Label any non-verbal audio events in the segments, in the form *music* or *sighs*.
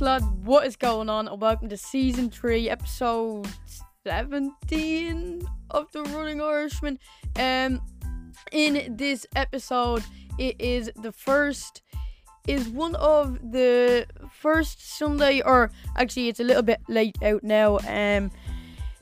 lads, what is going on? Welcome to season three, episode seventeen of the Running Irishman. Um, in this episode, it is the first, is one of the first Sunday, or actually, it's a little bit late out now. Um,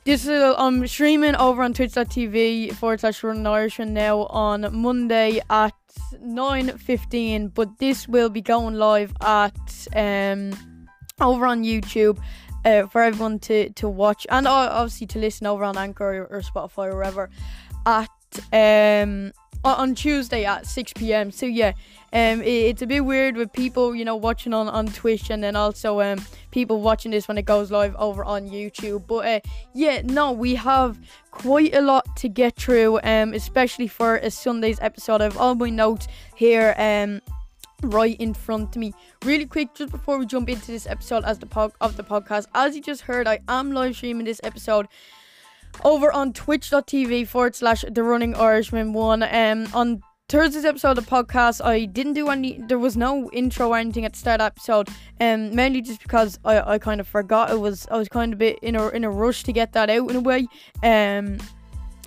this is I'm streaming over on Twitch.tv forward slash Running Irishman now on Monday at 9.15 but this will be going live at um over on YouTube uh, for everyone to to watch and obviously to listen over on Anchor or, or Spotify or wherever at um on Tuesday at 6 p.m. So yeah, um, it, it's a bit weird with people, you know, watching on, on Twitch and then also um people watching this when it goes live over on YouTube. But uh, yeah, no, we have quite a lot to get through, um, especially for a Sunday's episode. I have all my notes here, um, right in front of me. Really quick, just before we jump into this episode as the pod- of the podcast, as you just heard, I am live streaming this episode over on twitch.tv forward slash the running Irishman one. Um on Thursday's episode of the podcast, I didn't do any there was no intro or anything at the start of the episode. Um mainly just because I, I kind of forgot it was I was kind of bit in a in a rush to get that out in a way. Um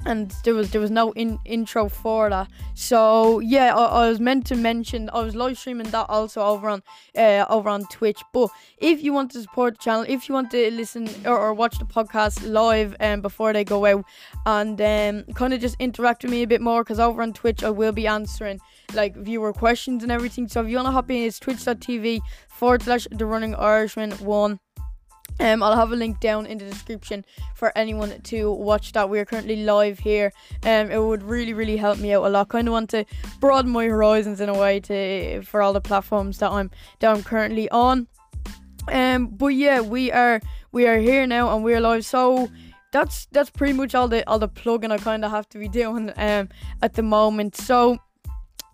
and there was there was no in, intro for that. So yeah, I, I, was meant to mention I was live streaming that also over on uh, over on Twitch. But if you want to support the channel, if you want to listen or, or watch the podcast live um, before they go out, and um, kind of just interact with me a bit more, because over on Twitch I will be answering like viewer questions and everything. So if you wanna hop in, it's twitch.tv forward slash the running Irishman one. Um, I'll have a link down in the description for anyone to watch that. We are currently live here. Um, it would really, really help me out a lot. Kind of want to broaden my horizons in a way to for all the platforms that I'm that I'm currently on. Um, but yeah, we are we are here now and we're live. So that's that's pretty much all the all the plugging I kind of have to be doing um at the moment. So.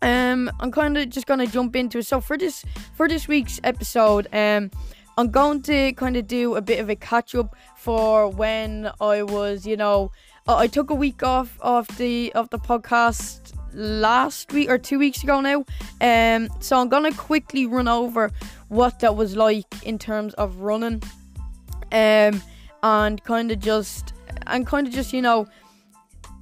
Um, I'm kind of just gonna jump into it. So for this for this week's episode, um, I'm going to kind of do a bit of a catch up for when I was, you know, I took a week off of the of the podcast last week or two weeks ago now. Um, so I'm gonna quickly run over what that was like in terms of running, um, and kind of just and kind of just you know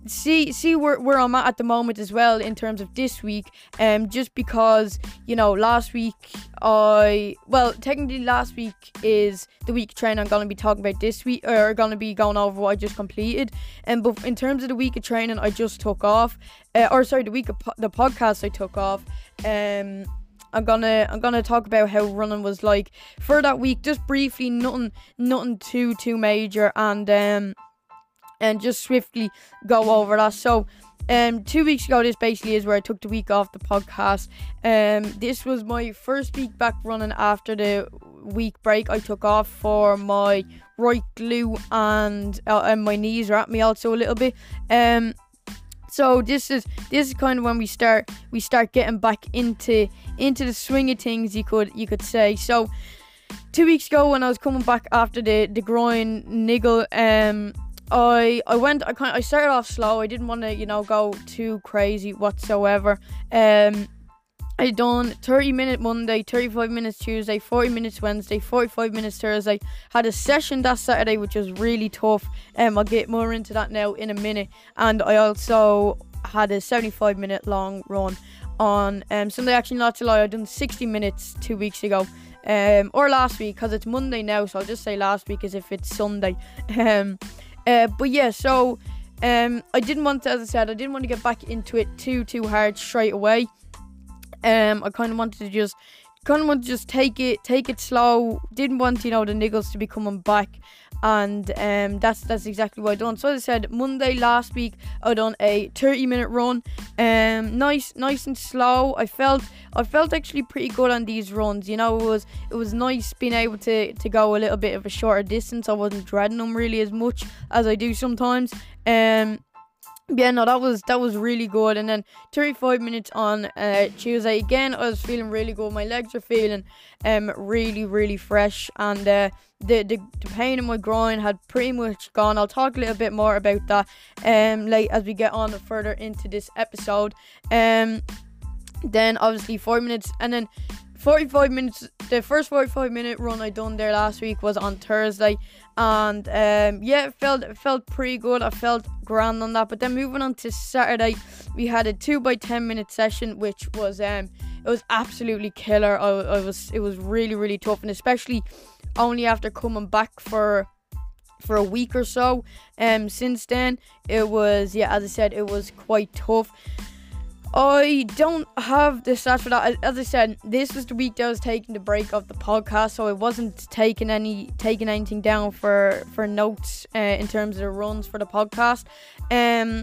see see where, where I'm at at the moment as well in terms of this week um just because you know last week I well technically last week is the week training I'm going to be talking about this week or going to be going over what I just completed. And but in terms of the week of training I just took off uh, or sorry the week of po- the podcast I took off um I'm gonna I'm gonna talk about how running was like for that week. Just briefly nothing nothing too too major. And um and just swiftly go over that. So, um, two weeks ago, this basically is where I took the week off the podcast. Um, this was my first week back running after the week break I took off for my right glute and uh, and my knees are at me also a little bit. Um, so this is this is kind of when we start we start getting back into into the swing of things. You could you could say so. Two weeks ago, when I was coming back after the the groin niggle, um, I I went I kind I started off slow. I didn't want to you know go too crazy whatsoever. Um, I done 30 minute Monday, 35 minutes Tuesday, 40 minutes Wednesday, 45 minutes Thursday. Had a session that Saturday which was really tough. Um, I'll get more into that now in a minute. And I also had a 75 minute long run on um Sunday. Actually, not to lie, I done 60 minutes two weeks ago. Um, or last week because it's Monday now, so I'll just say last week as if it's Sunday. *laughs* Um, uh, but yeah, so um, I didn't want to, as I said, I didn't want to get back into it too too hard straight away. Um, I kind of wanted to just kind of want to just take it take it slow. Didn't want you know the niggles to be coming back and um, that's that's exactly what I done. So as I said, Monday last week I done a 30 minute run, um, nice nice and slow. I felt I felt actually pretty good on these runs. You know, it was it was nice being able to to go a little bit of a shorter distance. I wasn't dreading them really as much as I do sometimes. Um, yeah, no, that was that was really good. And then 35 minutes on uh, Tuesday again, I was feeling really good. My legs are feeling um really really fresh, and uh, the, the the pain in my groin had pretty much gone. I'll talk a little bit more about that um like as we get on further into this episode. Um, then obviously four minutes, and then 45 minutes. The first 45 minute run I done there last week was on Thursday, and um, yeah, it felt it felt pretty good. I felt grand on that. But then moving on to Saturday, we had a two by 10 minute session, which was um it was absolutely killer. I, I was it was really really tough, and especially only after coming back for for a week or so. Um, since then it was yeah, as I said, it was quite tough. I don't have the stats for that. As I said, this was the week that I was taking the break of the podcast, so I wasn't taking any taking anything down for for notes uh, in terms of the runs for the podcast. Um,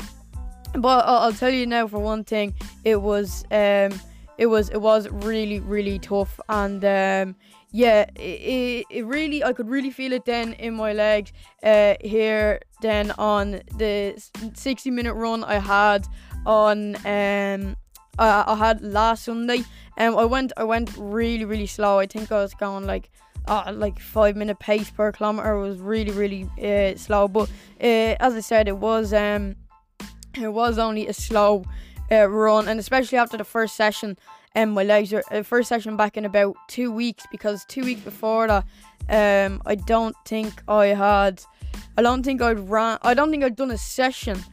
but I'll, I'll, tell you now for one thing, it was um, it was it was really really tough, and um, yeah, it, it really I could really feel it then in my legs uh, here then on the 60 minute run I had on um I, I had last Sunday. Um, I went I went really really slow. I think I was going like uh, like five minute pace per kilometer. It was really really uh, slow. But uh, as I said, it was um it was only a slow uh, run, and especially after the first session. And um, my legs are uh, first session back in about two weeks because two weeks before that, um, I don't think I had, I don't think I'd ran, I don't think I'd done a session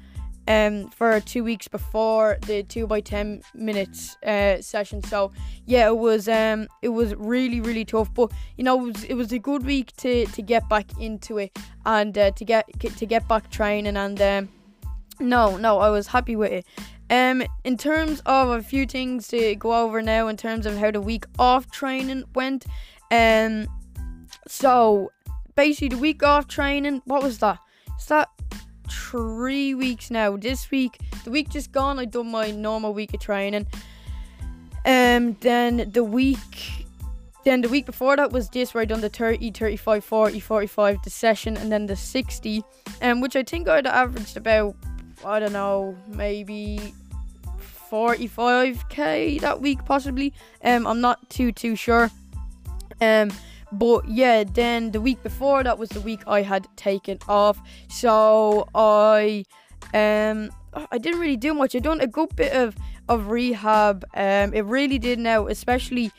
um, for two weeks before the two by ten minutes uh, session. So yeah, it was um, it was really really tough. But you know, it was, it was a good week to, to get back into it and uh, to get to get back training. And um, no, no, I was happy with it. Um, in terms of a few things to go over now, in terms of how the week off training went, um, so basically the week off training, what was that? Is that three weeks now. This week, the week just gone, I done my normal week of training. Um, then the week, then the week before that was this where I done the 30, 35, 40, 45, the session, and then the 60, um, which I think I'd averaged about, I don't know, maybe 45k that week possibly. Um, I'm not too too sure. Um, but yeah, then the week before that was the week I had taken off. So I um I didn't really do much. I done a good bit of of rehab. Um, it really did now, especially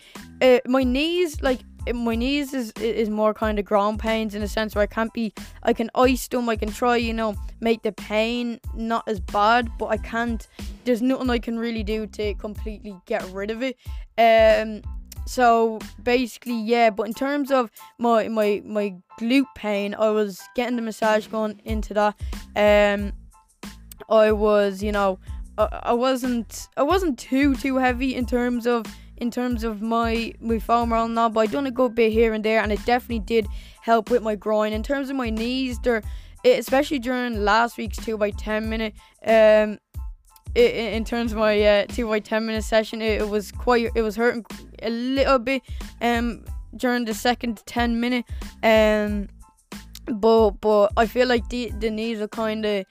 uh, my knees. Like my knees is is more kind of ground pains in a sense where I can't be. I can ice them. I can try, you know, make the pain not as bad, but I can't. There's nothing I can really do to completely get rid of it. Um, so basically, yeah. But in terms of my my my glute pain, I was getting the massage going into that. Um, I was, you know, I, I wasn't I wasn't too too heavy in terms of in terms of my my foam roll now, but I done a good bit here and there, and it definitely did help with my groin. In terms of my knees, they're especially during last week's two by ten minute. Um, in terms of my uh, two by ten minute session, it, it, was quite it was hurting a little bit um during the second ten minute um but but I feel like the the knees will kind of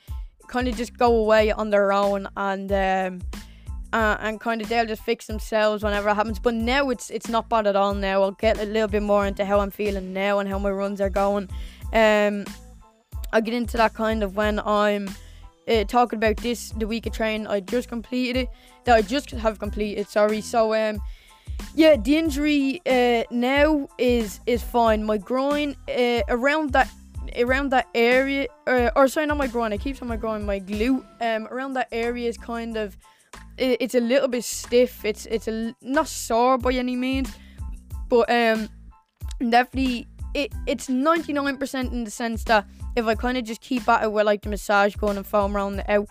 kind of just go away on their own and um uh, and kind of they'll just fix themselves whenever it happens. But now it's it's not bad at all. Now I'll get a little bit more into how I'm feeling now and how my runs are going. Um, I'll get into that kind of when I'm uh, talking about this the week of training I just completed it. That I just have completed sorry. So um yeah the injury uh, now is is fine. My groin uh, around that around that area uh, or sorry not my groin I keep saying my groin my glute um around that area is kind of it, it's a little bit stiff. It's it's a not sore by any means but um definitely it, it's 99% in the sense that if I kind of just keep at it with like the massage going and foam around it out,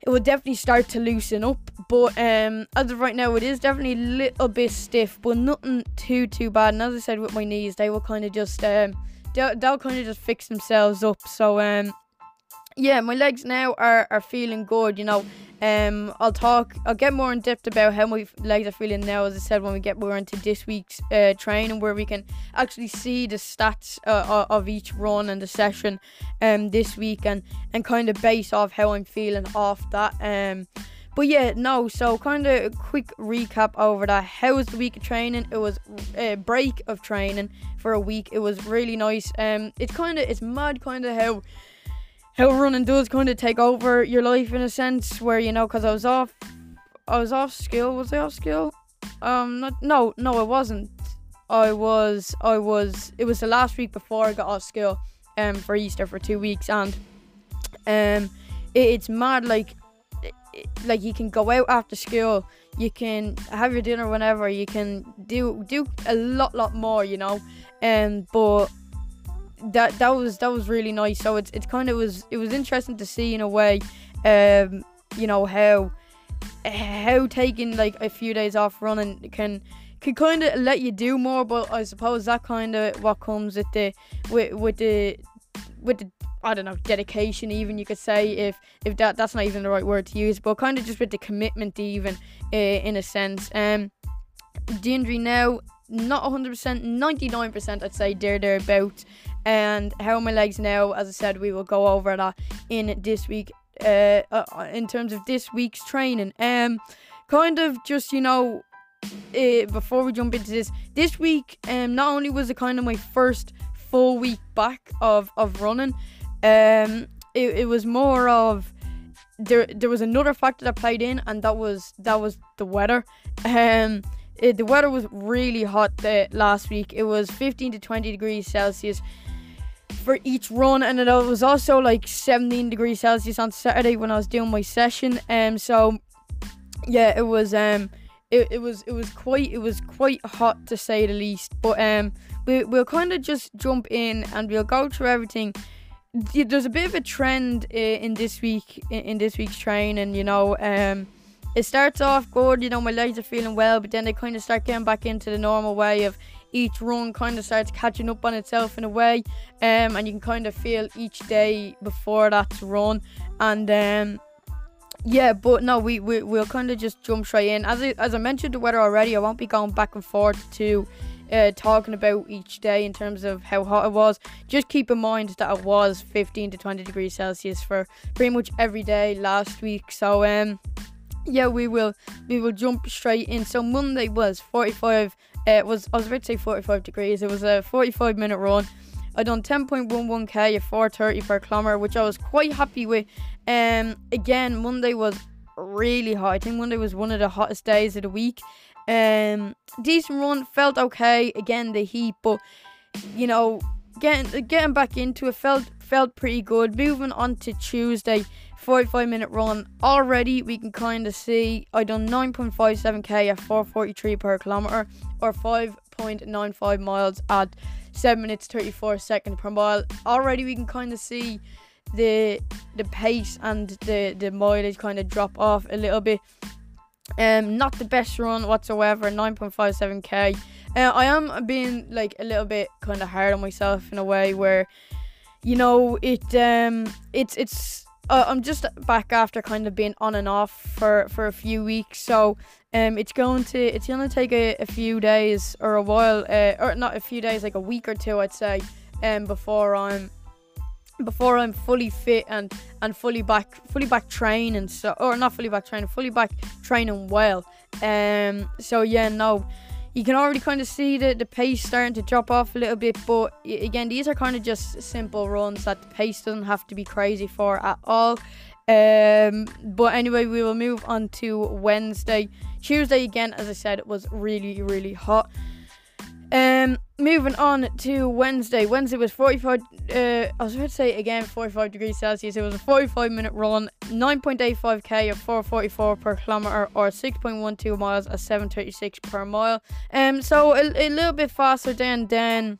it will definitely start to loosen up. But um, as of right now, it is definitely a little bit stiff, but nothing too too bad. And as I said with my knees, they will kind of just um, they'll, they'll kind of just fix themselves up. So um, yeah, my legs now are, are feeling good. You know, um, I'll talk. I'll get more in depth about how my legs are feeling now. As I said, when we get more into this week's uh, training, where we can actually see the stats uh, of each run and the session, um, this week, and and kind of base off how I'm feeling off that. Um, but yeah, no. So kind of a quick recap over that. How was the week of training? It was a break of training for a week. It was really nice. Um, it's kind of it's mad, kind of how how running does kind of take over your life in a sense where you know because I was off I was off skill was I off skill um, not no, no, it wasn't. I was, I was. It was the last week before I got off school, um, for Easter for two weeks, and um, it, it's mad. Like, it, like you can go out after school, you can have your dinner whenever, you can do do a lot, lot more, you know. Um, but that that was that was really nice. So it's it's kind of was it was interesting to see in a way, um, you know how how taking like a few days off running can can kind of let you do more. But I suppose that kind of what comes with the with with the with the I don't know dedication even you could say if if that that's not even the right word to use, but kind of just with the commitment even uh, in a sense. Um, injury now not 100%, 99% I'd say there thereabouts. And how are my legs now? As I said, we will go over that in this week. Uh, uh in terms of this week's training, um, kind of just you know, uh, before we jump into this, this week, um, not only was it kind of my first full week back of of running, um, it, it was more of there there was another factor that played in, and that was that was the weather. Um, it, the weather was really hot the, last week. It was 15 to 20 degrees Celsius for each run, and it was also like 17 degrees Celsius on Saturday when I was doing my session. Um, so yeah, it was um, it, it was it was quite it was quite hot to say the least. But um, we we'll kind of just jump in and we'll go through everything. There's a bit of a trend uh, in this week in, this week's training, you know. Um, it starts off good, you know, my legs are feeling well, but then they kind of start getting back into the normal way of each run kind of starts catching up on itself in a way, um, and you can kind of feel each day before that's run, and um, yeah, but no, we, we we'll kind of just jump straight in. As I, as I mentioned the weather already, I won't be going back and forth to uh, talking about each day in terms of how hot it was. Just keep in mind that it was 15 to 20 degrees Celsius for pretty much every day last week. So um, yeah, we will we will jump straight in. So Monday was 45. It was I was about to say 45 degrees. It was a 45 minute run. I done 10.11k at 4:30 per kilometer, which I was quite happy with. Um, again, Monday was really hot. I think Monday was one of the hottest days of the week. Um, decent run, felt okay. Again, the heat, but you know, getting getting back into it felt felt pretty good. Moving on to Tuesday. 45 minute run. Already we can kind of see I done 9.57k at 443 per kilometer or 5.95 miles at 7 minutes 34 seconds per mile. Already we can kind of see the the pace and the the mileage kind of drop off a little bit. Um, not the best run whatsoever. 9.57k. Uh, I am being like a little bit kind of hard on myself in a way where, you know, it um, it's it's uh, I'm just back after kind of being on and off for, for a few weeks, so um, it's going to it's gonna take a, a few days or a while, uh, or not a few days, like a week or two, I'd say, um, before I'm before I'm fully fit and and fully back fully back training, so or not fully back training, fully back training well. Um, so yeah, no you can already kind of see the, the pace starting to drop off a little bit. But again, these are kind of just simple runs that the pace doesn't have to be crazy for at all. Um, but anyway, we will move on to Wednesday. Tuesday again, as I said, it was really, really hot. Um, moving on to Wednesday. Wednesday was 45. Uh, I was about to say again 45 degrees Celsius. It was a 45 minute run, 9.85k or 444 per kilometer, or 6.12 miles at 736 per mile. Um, so a, a little bit faster than than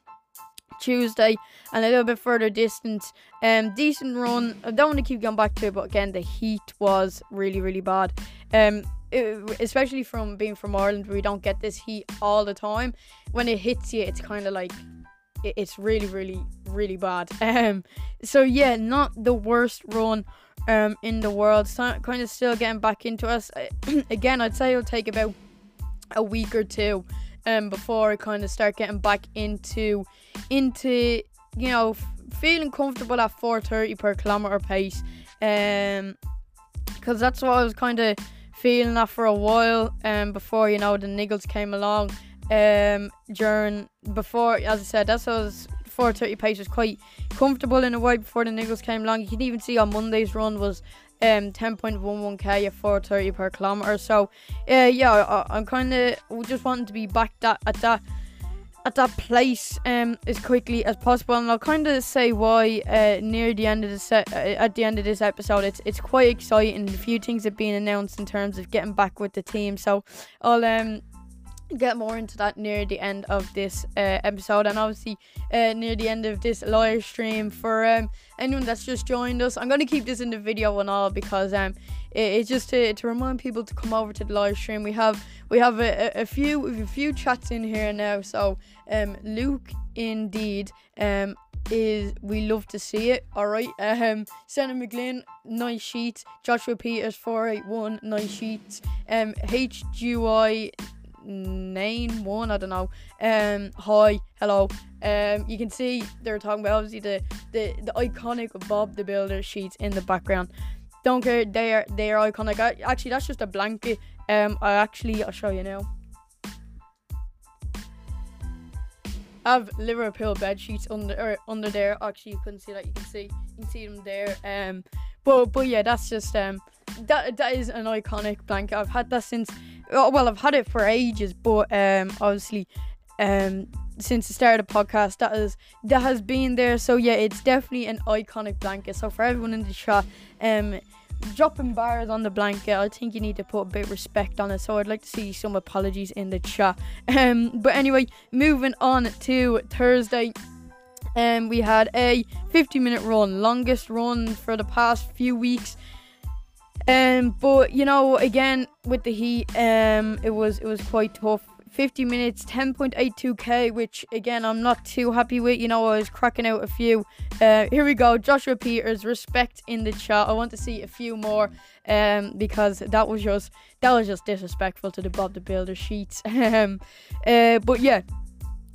Tuesday and a little bit further distance. Um, decent run. I don't want to keep going back to it, but again, the heat was really, really bad. Um, it, especially from being from Ireland, we don't get this heat all the time. When it hits you, it's kind of like it, it's really, really, really bad. *laughs* Um, so yeah, not the worst run um in the world. So kind of still getting back into us. *clears throat* Again, I'd say it'll take about a week or two um before I kind of start getting back into into you know feeling comfortable at 4:30 per kilometer pace. Um, because that's what I was kind of feeling that for a while um, before you know the niggles came along um, during before as I said that's what was 430 pace was quite comfortable in a way before the niggles came along you can even see on Monday's run was um 10.11k at 430 per kilometer. So uh, yeah, I, I'm kind of just wanting to be back that at that at that place um as quickly as possible and I'll kind of say why uh, near the end of the set uh, at the end of this episode it's it's quite exciting a few things have been announced in terms of getting back with the team so I'll um get more into that near the end of this uh, episode and obviously uh, near the end of this live stream for um, anyone that's just joined us. I'm going to keep this in the video and all because um it, it's just to, to remind people to come over to the live stream. We have we have a, a, few a few chats in here now. So um luke indeed um is we love to see it. All right um Senna nice sheets. Joshua Peters 481 nice sheets. Um HGY name one i don't know um hi hello um you can see they're talking about obviously the the, the iconic bob the builder sheets in the background don't care they are they are iconic I, actually that's just a blanket um i actually i'll show you now I have Liverpool bed sheets under or under there. Actually, you couldn't see that. You can see you can see them there. Um, but but yeah, that's just um that that is an iconic blanket. I've had that since well, I've had it for ages, but um, obviously, um, since the start of the podcast, that is that has been there. So yeah, it's definitely an iconic blanket. So for everyone in the chat, um, dropping bars on the blanket, I think you need to put a bit of respect on it. So I'd like to see some apologies in the chat. Um, but anyway, moving on to Thursday. Um, we had a 50 minute run, longest run for the past few weeks. Um, but you know, again with the heat, um, it was it was quite tough. 50 minutes, 10.82k, which again I'm not too happy with. You know, I was cracking out a few. Uh, here we go, Joshua Peters, respect in the chat. I want to see a few more, um, because that was just that was just disrespectful to the Bob the Builder sheets. *laughs* um, uh, but yeah,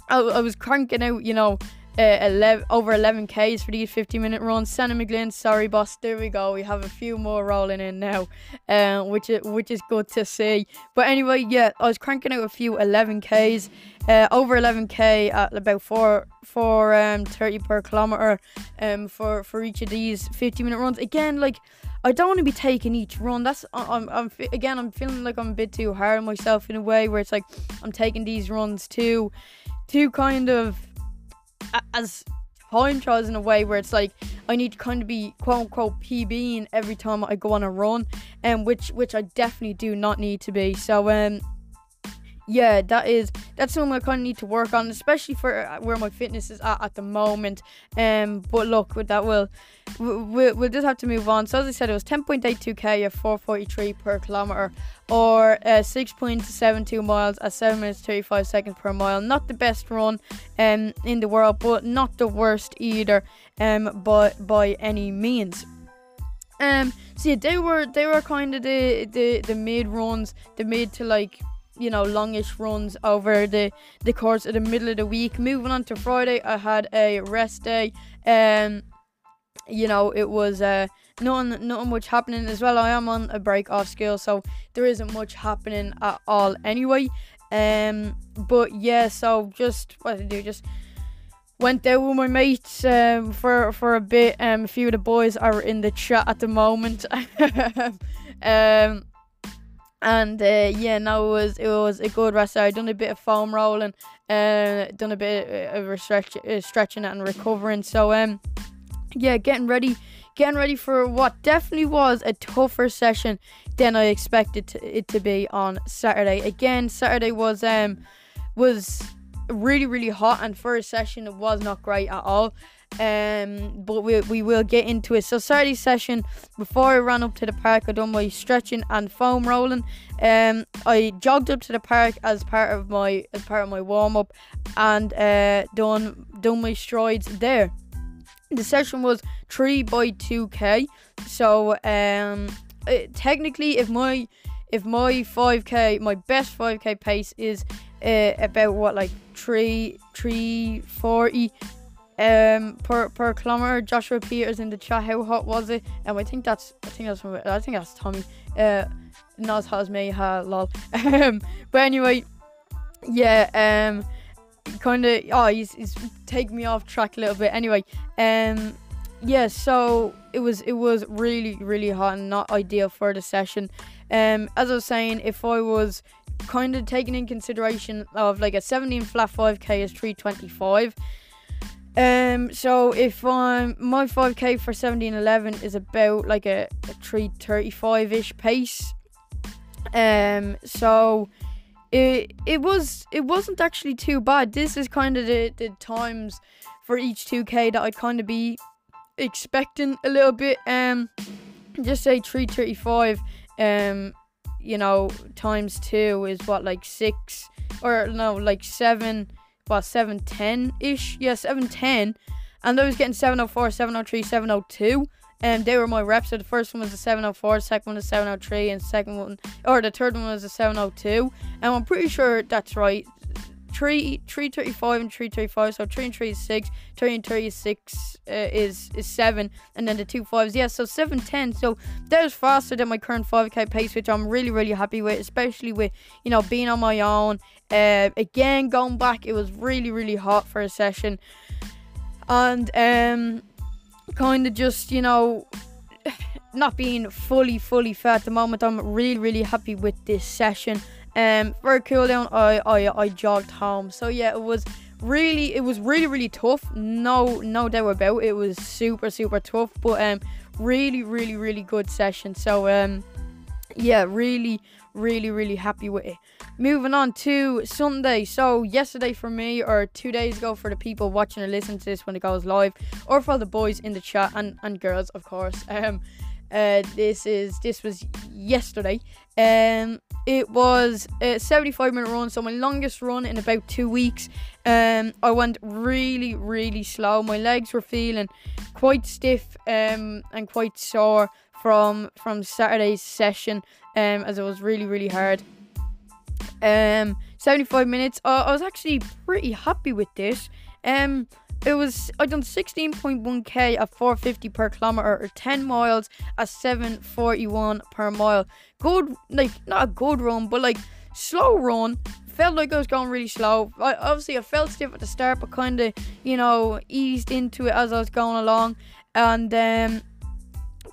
I, I was cranking out, you know, uh, 11, over 11 Ks for these 50 minute runs. Senna McGlynn, sorry boss, there we go. We have a few more rolling in now, uh, which is which is good to see. But anyway, yeah, I was cranking out a few 11 Ks, uh, over 11 K at about four four um 30 per kilometer, um for for each of these 50 minute runs. Again, like. I don't want to be taking each run. That's I'm, I'm again. I'm feeling like I'm a bit too hard on myself in a way where it's like I'm taking these runs too, too kind of as time trials in a way where it's like I need to kind of be quote unquote PBing every time I go on a run, and um, which which I definitely do not need to be. So um yeah, that is that's something I kind of need to work on, especially for uh, where my fitness is at at the moment. Um, but look, with that, we'll we'll, we'll just have to move on. So as I said, it was 10.82k at 443 per kilometer, or uh, 6.72 miles at 7 minutes 35 seconds per mile. Not the best run um in the world, but not the worst either. Um, but by any means. Um, so yeah, they were they were kind of the the the mid runs, the mid to like you know longish runs over the the course of the middle of the week. Moving on to Friday, I had a rest day. Um, you know it was uh nothing nothing much happening as well. I am on a break off skill, so there isn't much happening at all anyway. Um, but yeah, so just what to do, just went there with my mates um, for for a bit. Um, a few of the boys are in the chat at the moment. *laughs* um, and uh, yeah, no, it was it was a good rest. I done a bit of foam rolling, uh, done a bit of stretch, uh, stretching and recovering. So um, yeah, getting ready, getting ready for what definitely was a tougher session than I expected to, it to be on Saturday. Again, Saturday was um was really really hot, and for a session it was not great at all um, but we, we will get into it. So Saturday session, before I ran up to the park, I done my stretching and foam rolling. Um, I jogged up to the park as part of my as part of my warm up, and uh, done done my strides there. The session was three by two k. So um, uh, technically, if my if my 5k, my best 5k pace is uh, about what like three three forty um, per per kilometer. Joshua Peters in the chat. How hot was it? Um, I think that's I think that's I think that's Tommy. Uh, not as hot as me. Ha, lol. *laughs* um, but anyway, yeah. Um, kind of. Oh, he's he's taking me off track a little bit. Anyway, um, yeah, so it was it was really really hot and not ideal for the session. Um, as I was saying, if I was kind of taking in consideration of like a 17 flat 5k is 325. Um, so if I'm my 5k for 1711 is about like a, a 335 ish pace. Um, so it it was it wasn't actually too bad. This is kind of the the times for each 2k that I'd kind of be expecting a little bit. Um, just say 335. Um, you know, times two is what like six or no, like seven. Seven ten ish? Yeah, seven ten. And I was getting 704, 703, 702 and they were my reps. So the first one was a 704, the second one was a 703, and second one or the third one was a 702. And I'm pretty sure that's right. Three, 335 and 335, so 3 and 3 is 6, 3 and 3 is 6 uh, is, is 7, and then the two fives, yeah, so 710. So that was faster than my current 5k pace, which I'm really, really happy with, especially with, you know, being on my own. Uh, again, going back, it was really, really hot for a session. And um, kind of just, you know, *sighs* not being fully, fully fit at the moment. I'm really, really happy with this session. Um, for a cool down, I, I, I jogged home. So yeah, it was really, it was really, really tough. No, no doubt about it. It was super, super tough, but um, really, really, really good session. So um, yeah, really, really, really happy with it. Moving on to Sunday. So, yesterday for me, or two days ago for the people watching or listening to this when it goes live, or for the boys in the chat and, and girls, of course. *laughs* Um, uh, this is this was yesterday. Um, it was a 75 minute run, so my longest run in about two weeks. Um, I went really, really slow. My legs were feeling quite stiff um, and quite sore from from Saturday's session um, as it was really really hard. Um, 75 minutes. Uh, I was actually pretty happy with this. Um, it was I done 16.1k at 450 per kilometer or 10 miles at 741 per mile. Good, like not a good run, but like slow run. Felt like I was going really slow. I, obviously, I felt stiff at the start, but kind of you know eased into it as I was going along, and um,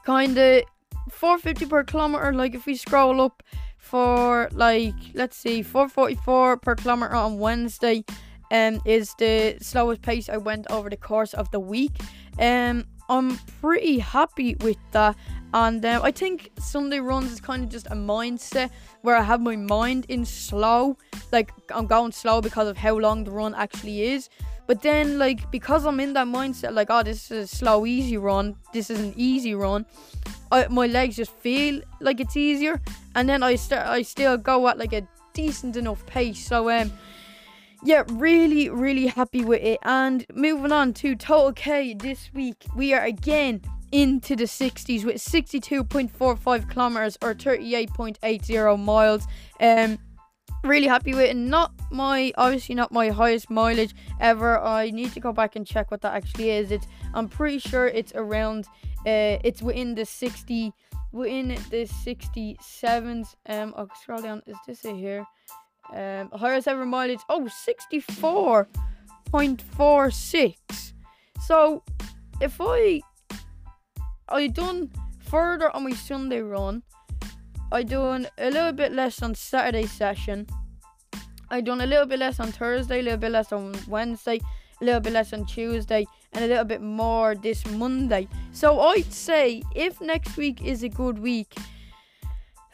kind of 450 per kilometer. Like if we scroll up for like let's see 444 per kilometer on Wednesday um is the slowest pace I went over the course of the week um I'm pretty happy with that and um, I think Sunday runs is kind of just a mindset where I have my mind in slow like I'm going slow because of how long the run actually is but then, like, because I'm in that mindset, like, oh, this is a slow, easy run. This is an easy run. I, my legs just feel like it's easier, and then I start. I still go at like a decent enough pace. So, um, yeah, really, really happy with it. And moving on to total K this week, we are again into the 60s with 62.45 kilometers or 38.80 miles. Um, really happy with it. Not my obviously not my highest mileage ever. I need to go back and check what that actually is. It's I'm pretty sure it's around uh it's within the 60 within the 67s. Um I'll scroll down. Is this it here? Um highest ever mileage. Oh 64.46. So if I I done further on my Sunday run I done a little bit less on Saturday session. I done a little bit less on Thursday, a little bit less on Wednesday, a little bit less on Tuesday, and a little bit more this Monday. So I'd say if next week is a good week,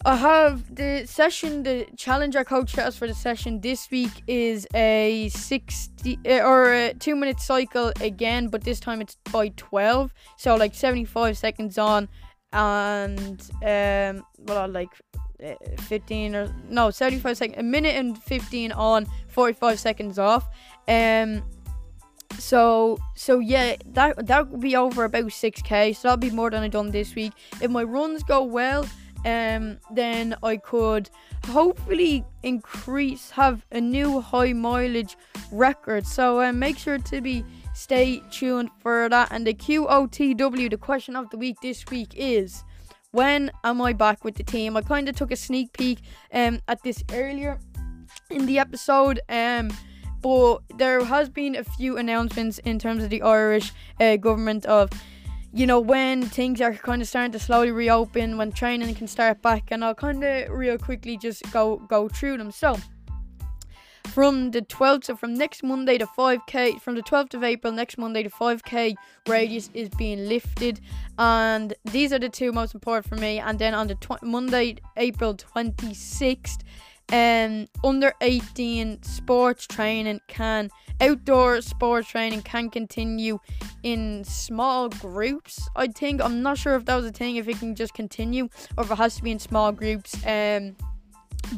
I have the session, the challenger coach has for the session this week is a 60 uh, or a two minute cycle again, but this time it's by 12. So like 75 seconds on and um well like uh, 15 or no 75 seconds a minute and 15 on 45 seconds off um so so yeah that that will be over about 6k so that'll be more than i done this week if my runs go well um then i could hopefully increase have a new high mileage record so um, make sure to be Stay tuned for that. And the QOTW, the question of the week this week is when am I back with the team? I kind of took a sneak peek um, at this earlier in the episode. Um, but there has been a few announcements in terms of the Irish uh, government of you know, when things are kind of starting to slowly reopen, when training can start back, and I'll kind of real quickly just go go through them. So, from the 12th, so from next Monday to 5k, from the 12th of April, next Monday to 5k radius is being lifted, and these are the two most important for me. And then on the tw- Monday, April 26th, um, under 18 sports training can outdoor sports training can continue in small groups. I think I'm not sure if that was a thing if it can just continue or if it has to be in small groups. Um,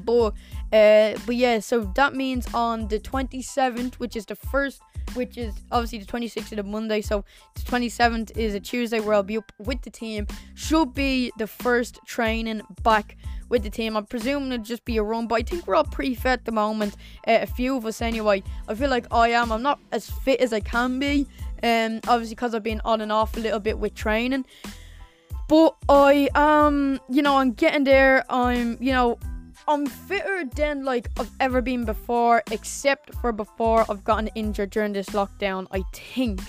but uh, but yeah, so that means on the 27th, which is the first, which is obviously the 26th of the Monday, so the 27th is a Tuesday where I'll be up with the team. Should be the first training back with the team. I'm presuming it'll just be a run, but I think we're all pretty fit at the moment. Uh, a few of us anyway. I feel like I am. I'm not as fit as I can be, um, obviously because I've been on and off a little bit with training. But I um, you know, I'm getting there. I'm, you know, I'm fitter than like I've ever been before, except for before I've gotten injured during this lockdown. I think,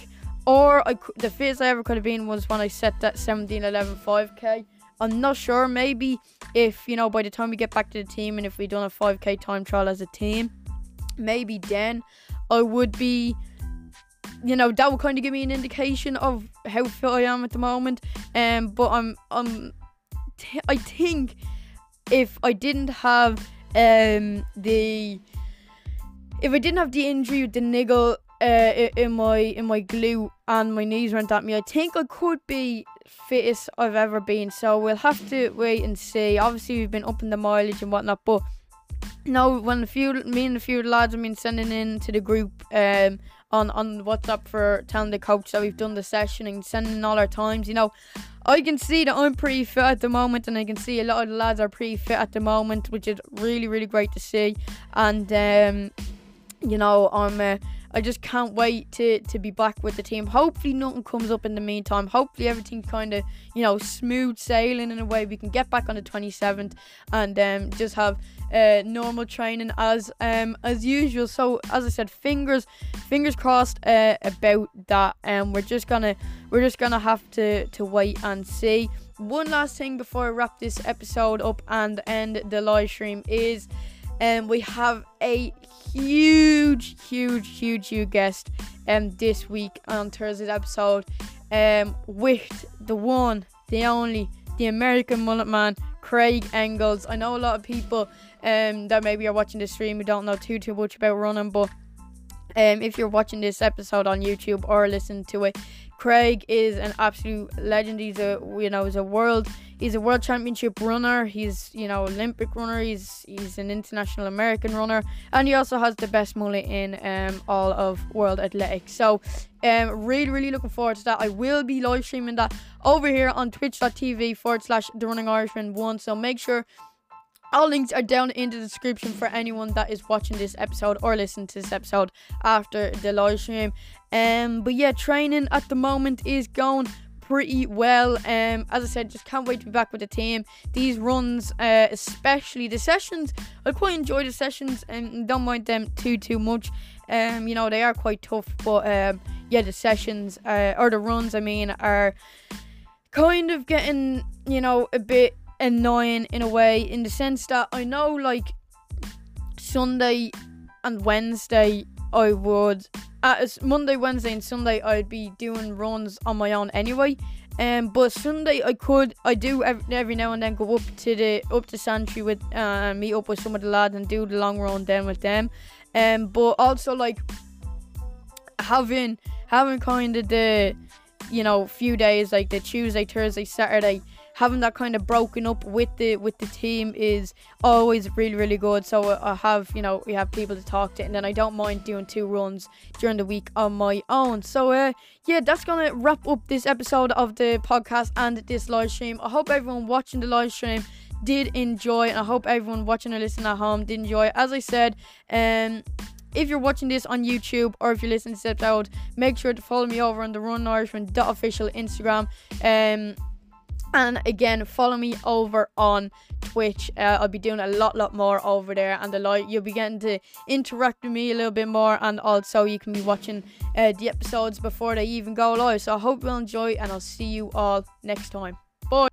or I the fittest I ever could have been was when I set that 17, 11, 5k. I'm not sure. Maybe if you know by the time we get back to the team and if we done a 5k time trial as a team, maybe then I would be. You know that would kind of give me an indication of how fit I am at the moment. Um, but I'm I'm t- I think if I didn't have um the if I didn't have the injury with the niggle uh, in my in my glute and my knees weren't at me, I think I could be fittest I've ever been. So we'll have to wait and see. Obviously, we've been upping the mileage and whatnot, but no, when a few me and a few lads have been sending in to the group um on on WhatsApp for telling the coach that we've done the session and sending all our times, you know. I can see that I'm pretty fit at the moment, and I can see a lot of the lads are pretty fit at the moment, which is really, really great to see. And um, you know, I'm uh, I just can't wait to to be back with the team. Hopefully, nothing comes up in the meantime. Hopefully, everything kind of you know smooth sailing in a way. We can get back on the 27th and um, just have uh, normal training as um as usual. So as I said, fingers fingers crossed uh, about that. And um, we're just gonna we're just gonna have to to wait and see. One last thing before I wrap this episode up and end the live stream is, um, we have a huge, huge, huge, huge guest um this week on Thursday's episode, um with the one, the only, the American mullet man, Craig Engels. I know a lot of people um, that maybe are watching the stream who don't know too too much about running, but um, if you're watching this episode on YouTube or listening to it, Craig is an absolute legend. He's a you know he's a world he's a world championship runner. He's you know Olympic runner. He's he's an international American runner, and he also has the best mullet in um, all of world athletics. So um, really really looking forward to that. I will be live streaming that over here on Twitch.tv forward slash The Running Irishman one. So make sure all links are down in the description for anyone that is watching this episode or listening to this episode after the live stream. Um, but yeah, training at the moment is going pretty well. Um, as I said, just can't wait to be back with the team. These runs, uh, especially the sessions, I quite enjoy the sessions and don't mind them too too much. Um, you know they are quite tough, but um, yeah, the sessions uh, or the runs, I mean, are kind of getting you know a bit annoying in a way in the sense that I know like Sunday and Wednesday I would at Monday, Wednesday, and Sunday I'd be doing runs on my own anyway. Um, but Sunday I could I do every, every now and then go up to the up to Santry with uh, meet up with some of the lads and do the long run then with them. Um, but also like having having kind of the you know few days like the Tuesday, Thursday, Saturday having that kind of broken up with the with the team is always really really good. So I have you know we have people to talk to, and then I don't mind doing two runs during the week on my own. So uh, yeah, that's gonna wrap up this episode of the podcast and this live stream. I hope everyone watching the live stream did enjoy, and I hope everyone watching or listening at home did enjoy. As I said, um if you're watching this on YouTube or if you're listening to this episode, make sure to follow me over on the Run Irishman official Instagram. Um, And again, follow me over on Twitch. Uh, I'll be doing a lot, lot more over there, and the light you'll be getting to interact with me a little bit more, and also you can be watching uh, the episodes before they even go live. So I hope you'll enjoy, and I'll see you all next time. Bye.